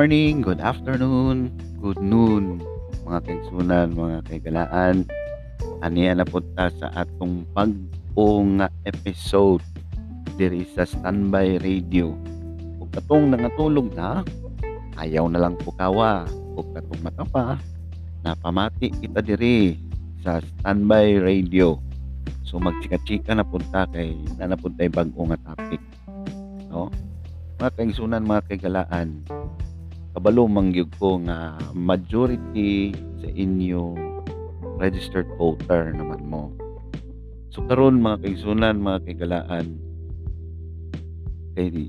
Morning, good afternoon, good noon, mga kaigsunan, mga kaigalaan. Aniya na punta sa atong pag-o nga episode diri sa Standby Radio. Kung katong nangatulog na, ayaw na lang pukawa. Kung katong mata pa, napamati kita diri sa Standby Radio. So magchika-chika na punta kay na napunta yung bag-o nga topic. No? Mga kaigsunan, mga kaigalaan, kabalo mangyug ko nga majority sa inyo registered voter naman mo. So karon mga kaigsunan, mga kaigalaan, kay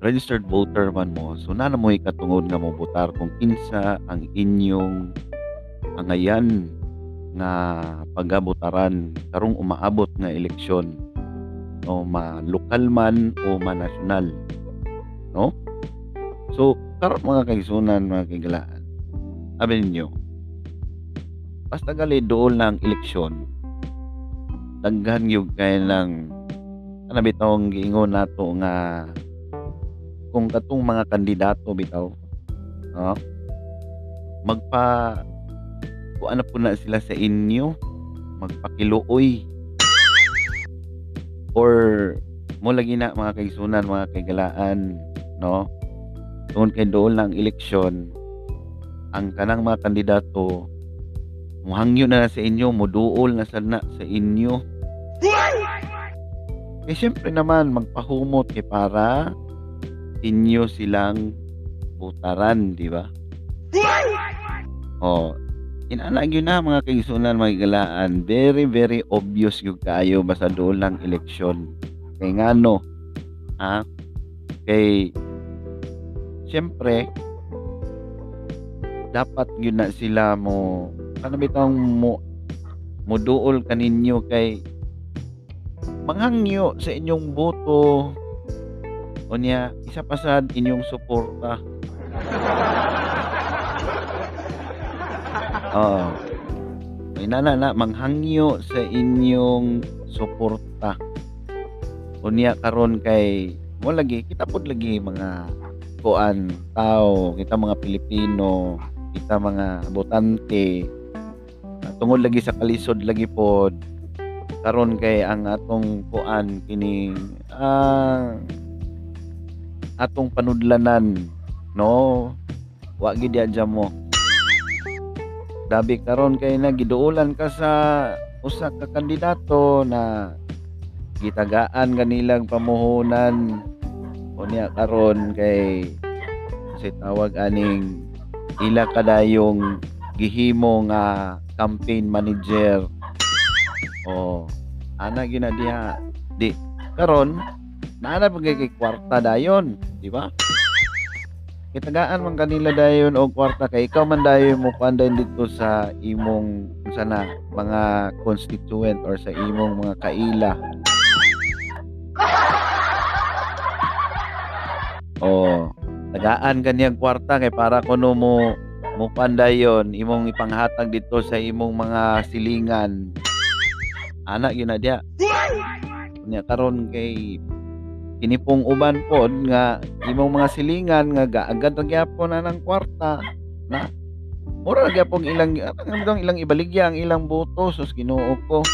registered voter man mo, so na mo ikatungod nga mo botar kung kinsa ang inyong angayan nga pagabutaran karong umaabot nga eleksyon o ma lokal man o ma nasyonal no so karon mga kaigsunan mga kaigalaan abi ninyo basta gali dool ang eleksyon daghan yung kay lang ano bitong giingon nato nga kung katong mga kandidato bitaw no? Magpa kung ano po na sila sa inyo magpakiluoy. Or mo lagi na mga kaigsunan mga kaigalaan no tungod kay dool ang eleksyon ang kanang mga kandidato muhangyo na, na sa inyo muduol na sana sa inyo. Eh syempre naman magpahumot kay para inyo silang butaran di ba? Oh inana gyud na mga kaigsunan mga galaan very very obvious gyud kaayo basta dool lang eleksyon? Kay ngano ha? Kay syempre dapat gyud na sila mo ano bitong mo muduol kaninyo kay manghangyo sa inyong boto o niya isa pa sad inyong suporta Oo. May nana na manghangyo sa inyong suporta. Unya karon kay mo lagi kita pod lagi mga kuan tao, kita mga Pilipino, kita mga botante. Tungod lagi sa kalisod lagi pod. Karon kay ang atong kuan kini ah, atong panudlanan no? Wa gid adya mo. Dabi karon kay na giduulan ka sa usa ka kandidato na gitagaan ganilang pamuhunan unya karon kay si tawag aning ila kadayong gihimo nga campaign manager. O ana gina diha di karon naana pa kay kwarta dayon di ba? Kitagaan man kanila dayon og kwarta kay ikaw man dayon mo panday dito sa imong sana mga constituent or sa imong mga kaila oh tagaan kaniyang kwarta kay para kuno mo mo pandayon imong ipanghatag dito sa imong mga silingan. Ana gyud na dia nya karon kay kini pong uban pod nga imong mga silingan nga gaagad ra gyapon na ng kwarta na? Mura ra gyapon ilang ang ilang ibaligya ang ilang boto sus Ginoo ko.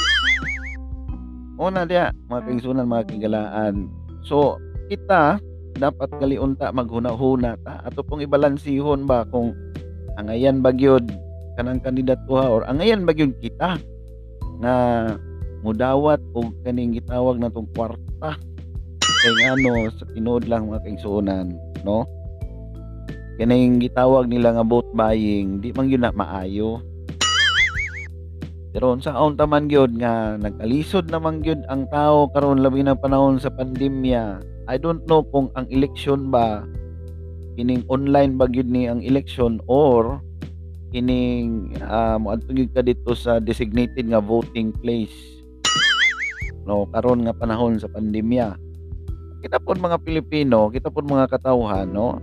Una dia mga kaigsunan mga kigalaan so kita dapat galiunta maghuna-huna ta. Ato pong ibalansihon ba kung angayan ba gyud kanang kandidatuha or angayan ba gyud kita nga mudawat og kaning gitawag natong kwarta? Kay ngano sa tinuod lang mga kaigsunan no? Kaning gitawag nila nga vote buying di man gyud na maayo. Pero sa on taman gyud nga nagkalisod naman gyud ang tao karon labi na panahon sa pandemya I don't know kung ang election ba kining online ba gyud ni ang election or kining uh, moadto gyud ka dito sa designated nga voting place. No karon nga panahon sa pandemya. Kita po mga Pilipino, kita po mga katawhan, no?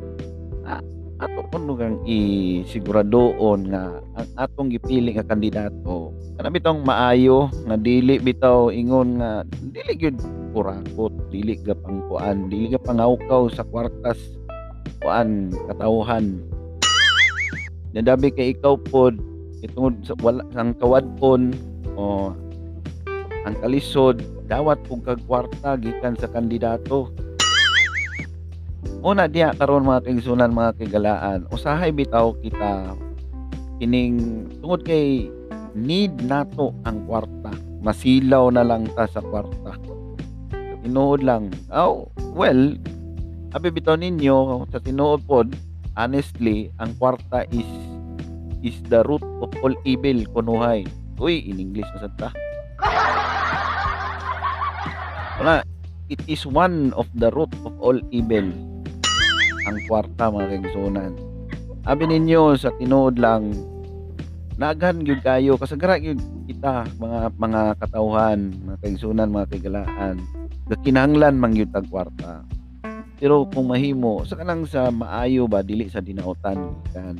Ah, ato po nugang isiguradoon nga ang atong gipili nga kandidato. Kana bitong maayo nga dili bitaw ingon nga dili gyud kurakot dili ka kuan. Dili ka pangawkaw sa kwartas. Kuan katawhan nadabi kay ikaw pod itungod sa wala ang kawadpon o ang kalisod dawat pug kag kwarta gikan sa kandidato. Una diya karon mga kaigsunan mga kagalaan usahay bitaw kita. Kining tungod kay need nato ang kwarta. Masilaw na lang ta sa kwarta tinuod lang. Oh well abi bitaw ninyo sa tinuod pod honestly ang kwarta is is the root of all evil kunuhay. Uy in English na sad ta. Wala it is one of the root of all evil ang kwarta mga kaigsunan abi ninyo sa tinuod lang naghan gyud kayo kasagara gyud kita mga mga katawhan mga kaigsunan mga kaigalaan gakinahanglan man gyud tag kwarta. Pero kung mahimo sa kanang sa maayo ba dili sa dinautan kan.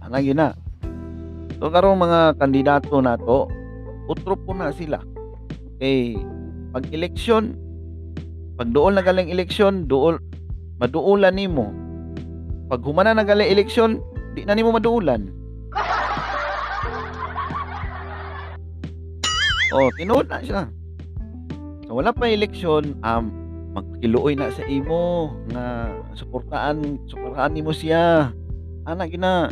Ana na. So karong mga kandidato nato utro po na sila. Kay pag eleksyon pag duol na galing eleksyon duol maduulan nimo. Pag humana na galing eleksyon di na nimo maduulan oh tinuod na siya so wala pa eleksyon um magpakiluoy na sa imo nga suportaan suportahan nimo siya. Ana gina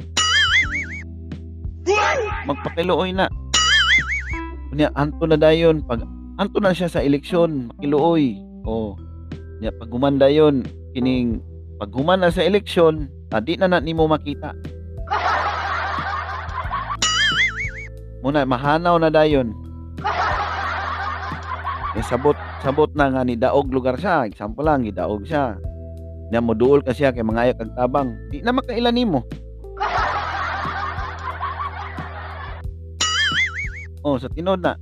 magpakiluoy na. Unya anto na dayon. Pag anto na siya sa eleksyon makiluoy. Oh nya pag humanda yon kining pag human na sa eleksyon adi na na nimo makita. Muna mahanaw na dayon eh, sabot sabot na nga ni daog lugar siya. Example lang gidaog siya. Nya mo duol ka siya kay mga ayak kag tabang. Di na makailan nimo. Oh sa tinod na.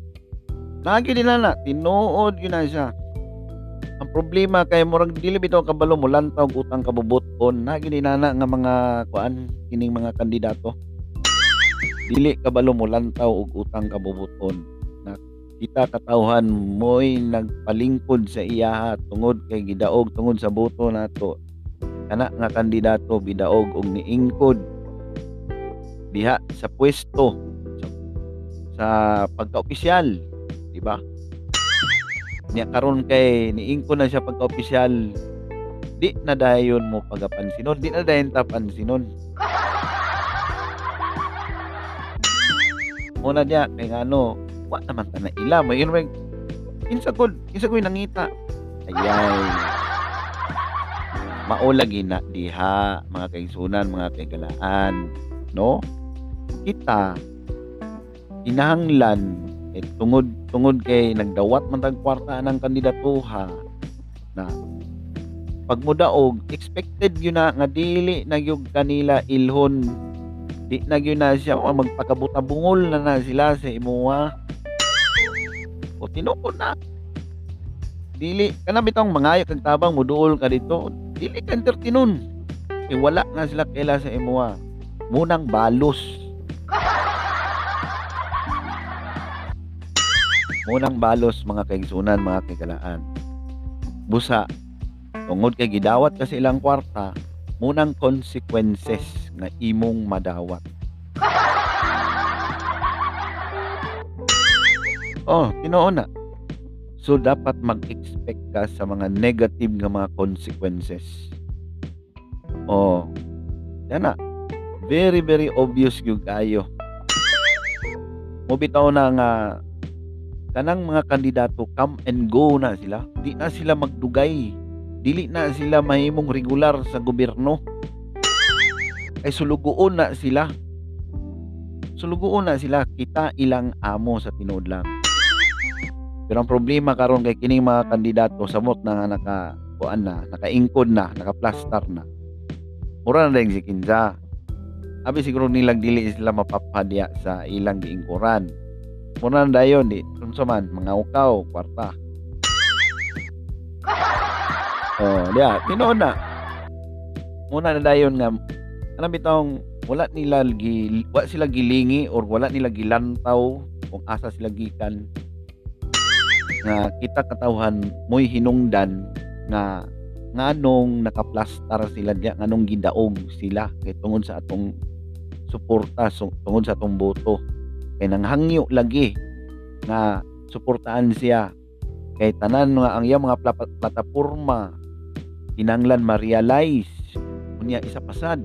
Lagi din na na tinuod yun na siya. Ang problema kay murag dili bitaw kabalo mo lantaw utang kabubuton na gini nana nga mga kuan kining mga kandidato. Dili kabalo mo lantaw og utang kabubuton na kita katawhan mo'y nagpalingkod sa iyaha tungod kay gidaog tungod sa boto nato. Kana nga kandidato bidaog og niingkod. Diha sa pwesto sa, sa pagka-opisyal di ba? Niya karon kay niingko na siya pagka-opisyal di na dayon mo pagapansinon di na dayon ta pansinon. Muna niya kay ano wa naman ta na ila mo yun may kinsa gud kinsa gud nangita. Ayay. Maulagi na diha mga kaigsunan mga kaigalaan no? Kita kinahanglan eh, tungod tungod kay nagdawat man tag kwarta ng kandidatuha na pag mo daog expected yun na nga dili na yung kanila ilhon di na yun na siya o magpakabutabungol na na sila sa imuha. O tinuod na. Dili kana bitong mangayo kag tabang mo duol ka dito. Dili ka entertinon eh wala na sila kaila sa imuha. Munang balos munang balos mga kaigsunan mga kagalaan. Busa tungod kay gidawat kasi ilang kwarta munang consequences nga imong madawat. Oh tinuo na. So dapat mag-expect ka sa mga negative nga mga consequences. Oh yan na. Very very obvious yung kayo mo bitaw na nga kanang mga kandidato come and go na sila. Di na sila magdugay. Dili na sila mahimong regular sa gobyerno ay suluguon na sila. Suluguon na sila. Kita ilang amo sa tinuod lang. Pero ang problema karon kay kining mga kandidato samot na nga naka kuan na nakaingkod na naka-plaster na. Mura na dahil si Kinza. Abi siguro nilang dili sila mapapadya sa ilang giingkuran. Muna na dayon di unsa man mga ukaw kwarta. Oh dia tinuod na. Muna na dayon nga anong bitong wala nila gi wala sila gilingi or wala nila gilantaw kung asa sila gikan nga kita katawhan mo'y hinungdan nga nganong nakaplastar sila diya nganong gidaog sila kay tungod sa atong suporta so, tungod sa atong boto. Kay nanghangyo lagi nga suportahan siya. Kay tanan nga ang iyang mga pla- plataporma kinanglan ma-realize unya isa pasad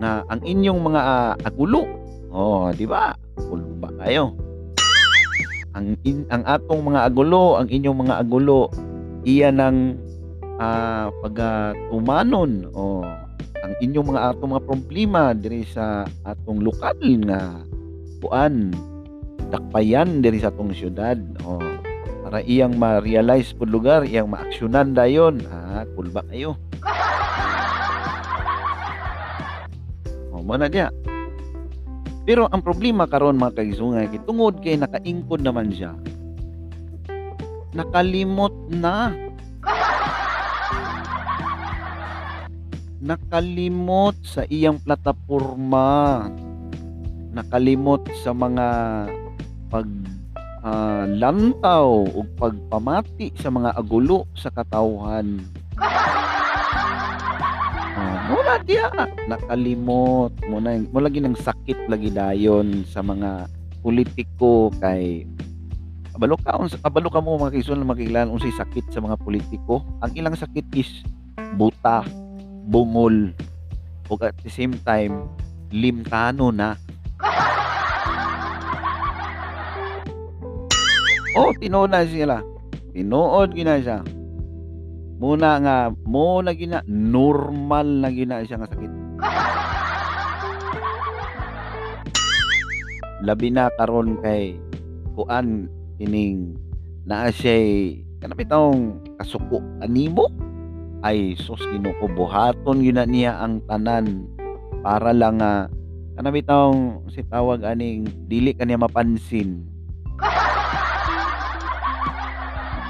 nga ang inyong mga uh, agulo. Oh di ba? Kulba kayo? Ang in, ang atong mga agulo, ang inyong mga agulo, iya ng uh, pagatumanon. O ang inyong mga atong mga problema diri sa atong lokal nga kuan dakpayan diri sa atong syudad o para iyang ma-realize pud lugar iyang maaksyonan dayon. Ah kulba kayo mo na dia pero ang problema karon mga kaigsoon kay tungod kay nakaingkod naman siya. Nakalimot na. Nakalimot sa iyang plataporma. Nakalimot sa mga pag uh, lantaw o pagpamati sa mga agulo sa katawhan. Diya nakalimot mo na mo lagi ng sakit lagi dayon sa mga politiko kay kabalo ka uns kabalo ka mo mga kaisun makilan unsay sakit sa mga politiko ang ilang sakit is buta bungol ug at the same time limtano na Oh, tinuod na sila. Tinuod gina siya. Muna nga, mo na gina, normal na gina siya nga sakit. Labi na karon kay kuan ining naa siya kanang bitong kasuko animo? Ay sus Ginoo buhaton gyud niya ang tanan para lang nga kanang bitong si tawag aning dili kaniya mapansin.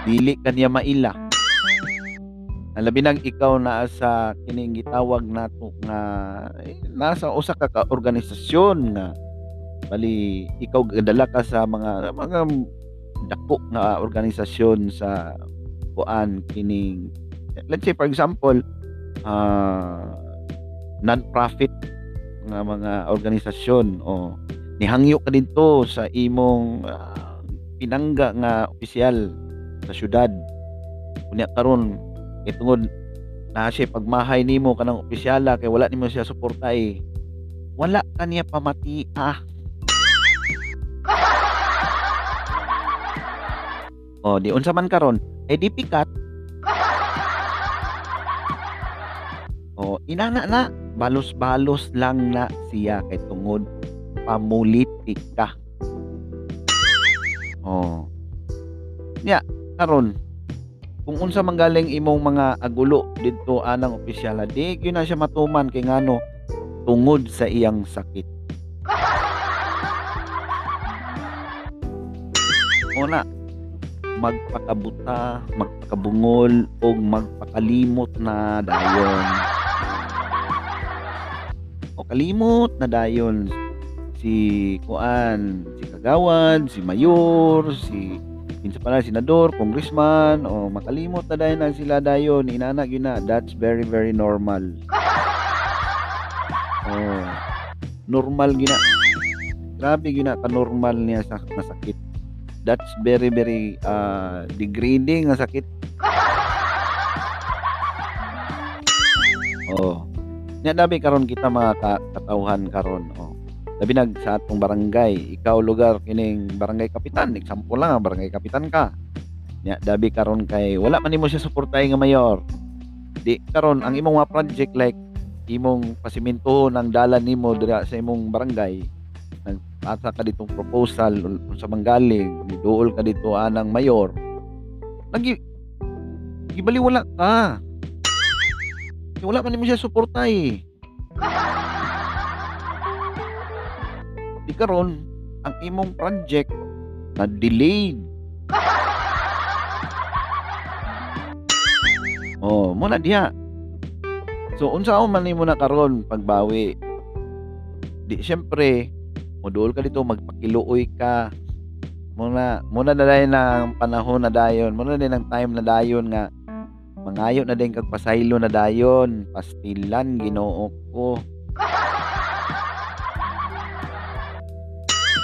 Dili kaniya maila labi nang ikaw na sa kining gitawag nato nga eh, nasa usa ka, organisasyon nga bali ikaw gadala ka sa mga mga dako nga organisasyon sa kuan kining let's say for example uh, non-profit nga mga organisasyon o nihangyo ka dito sa imong uh, pinangga nga opisyal sa syudad. Unya karon kay tungod na siya pagmahay nimo kanang opisyala kay wala nimo siya suporta eh. Wala kaniya pamati ah. Oh di unsa man karon eh di pikat. Oh inana na. Balos-balos lang na siya kay tungod pamulitika oh. Nya karon kung unsa manggaling imong mga agulo didto anang opisyal di gyud na siya matuman kay ngano tungod sa iyang sakit. Una magpakabuta magpakabungol o magpakalimot na dayon. O kalimot na dayon si kuan si kagawad si mayor si kinsa pa na senador, congressman o makalimot na dahil na sila dayon inana gyud na that's very very normal. Oh. Normal gina. Grabe gina ka normal niya sa nasakit. That's very very uh, degrading nga sakit. Oh. Nya dabi karon kita mga katawhan karon. Oh labi nag sa atong barangay ikaw lugar kining barangay kapitan example lang barangay kapitan ka. Nya dabi karon kay wala man nimo siya suportahay nga mayor. Di karon ang imong mga project like imong pasiminto ng dalan nimo dira sa imong barangay nagpasa ka ditong proposal sa manggaling niduol ka dito anang mayor nagi gibali wala ka. Wala man nimo siya suportahay karon ang imong project na delayed. Oh mo na diha. So unsa man nimo na karon pagbawi? Di syempre modul ka dito magpakiluoy ka. Muna muna na dayon ang panahon na dayon. Muna din ang time na dayon nga mangayo na din kag pasaylo na dayon. Pastilan Ginoo ko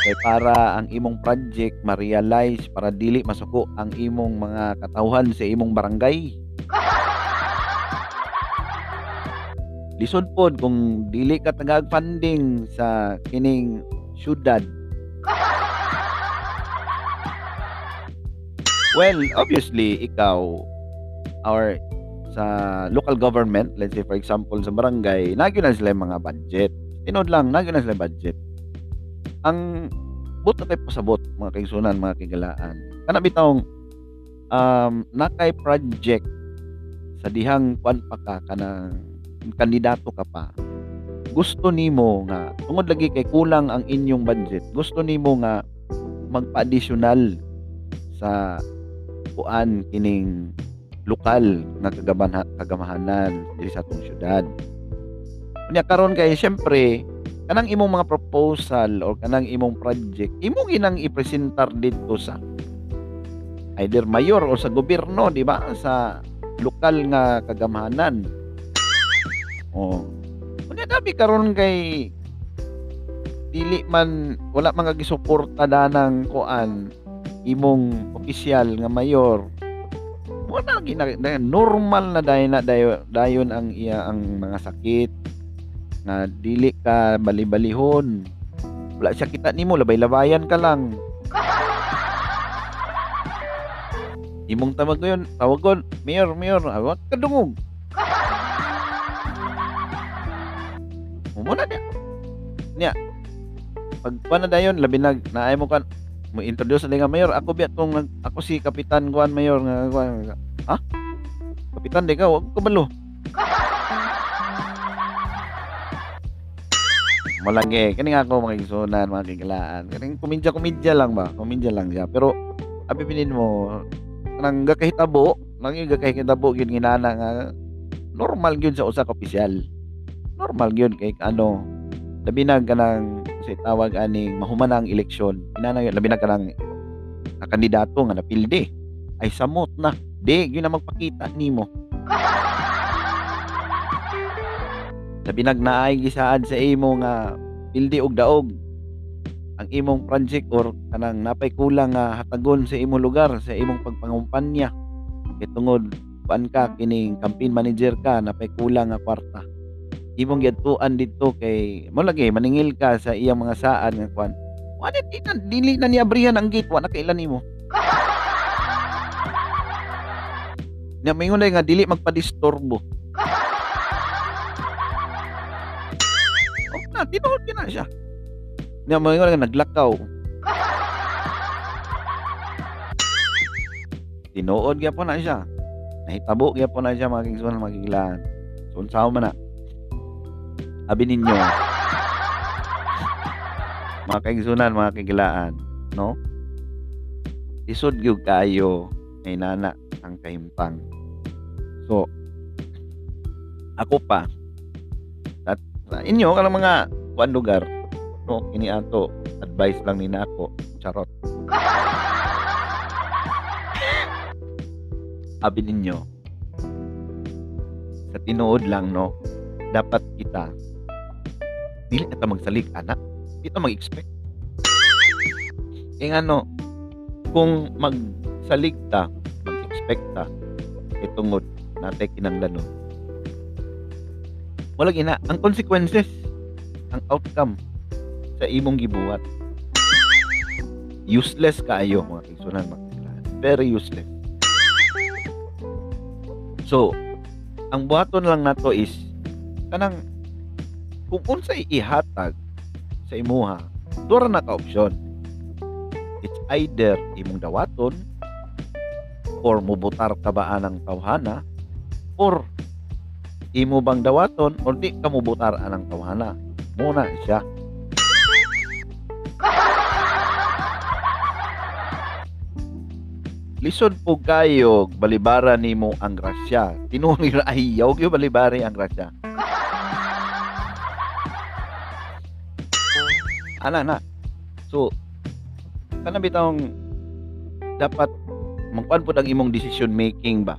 kay para ang imong project ma-realize para dili masuko ang imong mga katawhan sa imong barangay. Lisod pod kung dili ka tagag funding sa kining syudad. Well obviously ikaw or sa local government let's say for example sa barangay nagyo na sila yung mga budget. Tinod lang nagyo na sila budget ang but na kay pasabot mga kaigsunan mga kigalaan kana bitawng um nakay project sa dihang kwan pa ka kanang kandidato ka pa gusto nimo nga tungod lagi kay kulang ang inyong budget gusto nimo nga magpa-additional sa kuan kining lokal nga kagabanha, kagamahanan diri sa atong syudad. Unya karon kay syempre kanang imong mga proposal or kanang imong project imo ginang ipresentar dito sa either mayor o sa gobyerno di ba? Sa lokal nga kagamahanan oh. Unya dabi karon kay dili man wala mga gisuporta danang kuan imong opisyal nga mayor. Wala gina normal na dayon na dayon ang iya ang mga sakit na dili ka bali-balihon. Wala siya kita nimo labay-labayan ka lang. Imong tawag ngayon tawagon mayor mayor awak ka dungog. Muna niya. Niya. Pag na dayon labi nag naay mo kan mo introduce na nga mayor ako biya tong ako si kapitan Juan mayor nga ha? Kapitan di ka wag ko malagi kani nga ako mga igsunan mga kigalaan kaning komedya komedya lang ba? Komedya lang siya. Pero abi pinin mo nang gakahitabo nang gakahitabo gyud ginana nga normal gyud sa usa ka opisyal. Normal gyud kay ano labi na kanang sa tawag aning mahumana ang eleksyon. Inana labi na kanang na kandidato nga napilde. Ay samot na. Di gyud na magpakita nimo Sabi nagnaay gisaad sa imo nga pildi og daog. Ang imong project or kanang napay kulang nga hatagon sa imong lugar sa imong pagpangumpanya. Kay tungod kuan ka kining campaign manager ka napay kulang nga kwarta. Imong giadtuan dito kay mo lagi maningil ka sa iyang mga saad nga kuan. Wala di na dili na niabrihan ang gate wa na kailan nimo. Na mingon nga dili magpadisturbo na, tinuod na siya. Nga mga nga naglakaw. Tinuod gyud po na siya. Nahitabo gyud po na siya mga kingsunan mga kiglaan. So unsaon man na. Abi ninyo. mga kaigsunan, mga kigilaan, no? Isod gyud kayo ngay nana ang kahimpang. So, ako pa, sa inyo kanang mga kuan lugar no? Kini ato advice lang ni nako charot. Abi ninyo sa tinuod lang no dapat kita dili na ta magsalig anak. Dito mag-expect. Kaya ano kung magsalig ta mag-expect ta itungod natay kinanglanon wala gina ang consequences ang outcome sa imong gibuhat. Useless kaayo mga kigsunan mga very useless. So ang buhaton lang nato is kanang kung unsay ihatag sa imuha dura na ka option it's either imong dawaton or mubutar ka ba anang tawhana or imo bang dawaton o di ka mubutar anang tawhana muna siya. Lisod po kayo balibara nimo ang grasya. Tinuni ra ayaw kyo balibari ang grasya. Ana na so kana bitawng dapat mangkuan pud ang imong decision making ba.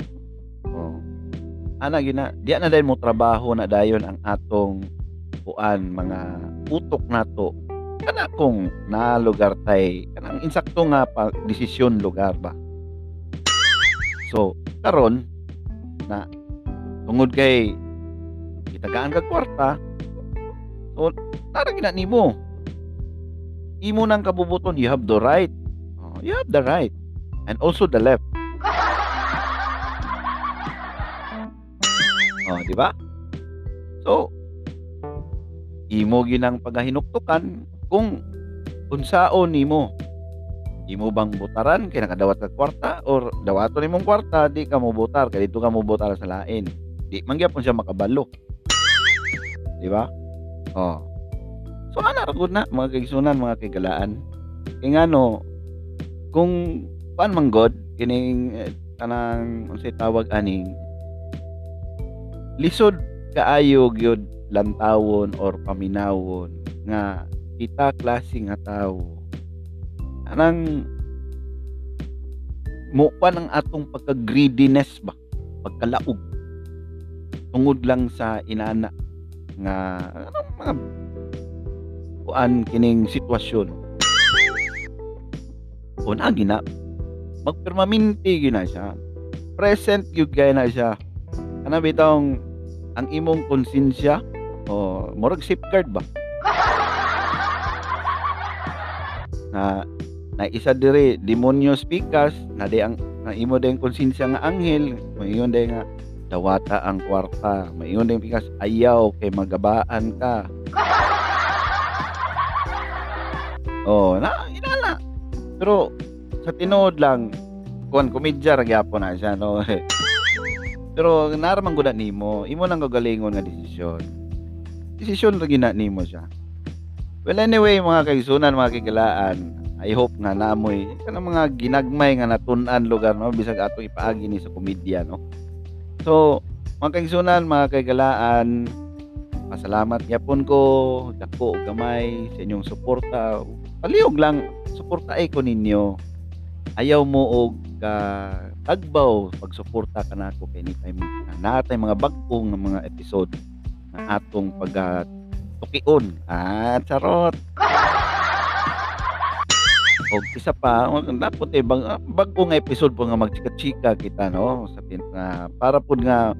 Ana gina diya na dayon mo trabaho na dayon ang atong kuan mga utok nato. Kana kung na lugar tay kanang insakto nga pa desisyon lugar ba. So, karon na tungod kay gitagaan kag kwarta so tara gina nimo. Imo nang kabubuton you have the right. Oh, you have the right. And also the left oh di ba? So imo ginang pagahinuktukan kung unsaon nimo. Imo bang butaran kay nakadawat ka kwarta or dawaton nimong kwarta di ka mo butar kay dito ka mo butar sa lain. Di man gyapon siya makabalo. Di ba? Oh. So ana ra na mga kaigsunan mga kagalaan. Kay ngano kung pan man god kining eh, kanang unsay tawag aning lisod kaayo gyud lantawon or paminawon nga kita klase nga tawo anang mupan ang atong pagka-greediness ba? Pagkalaog. Tungod lang sa inana nga anong mga kuan kining sitwasyon. Una gina magpermanente gina siya. Present gyud kay na siya ana bitong ang imong konsensya? O murag safeguard ba? Na na isa diri demonyo speakers na di ang na imo din konsensya nga anghel mayon din nga dawata ang kwarta mayon din pikas ayaw kay magabaan ka. Oh na inala pero sa tinuod lang kuan komedya ra gyapon na siya no pero naraman gud nimo imo nang gagalingon nga desisyon desisyon ra gina nimo siya well anyway mga kaigsunan mga kigalaan I hope nga namoy kanang mga ginagmay nga natun-an lugar no bisag ato ipaagi ni sa komedya no. So, mga kaigsunan, mga kaigalaan, pasalamat yapon ko dako og gamay sa inyong suporta. Palihog lang suportaay ko ninyo. Ayaw mo og ka tagbaw pagsuporta kanako kay anytime na natay mga bag-ong nga mga episode na atong pag tukion. Ah, charot. Og isa pa, dapat eh bag, bago nga episode po nga magchika-chika kita no sa na para pud nga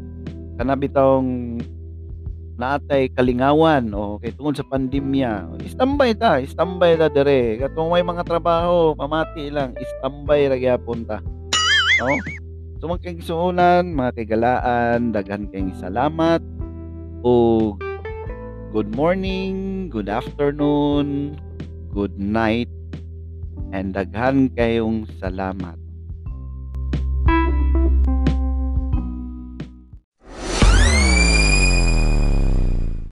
kana bitawng naatay kalingawan o kay tungod sa pandemya. Istambay ta istambay ta dire. Katong may mga trabaho pamati lang istambay ra gyapon ta. No? So magkigsuunan mga kagalaan daghan kayong salamat. O good morning good afternoon good night and daghan kayong salamat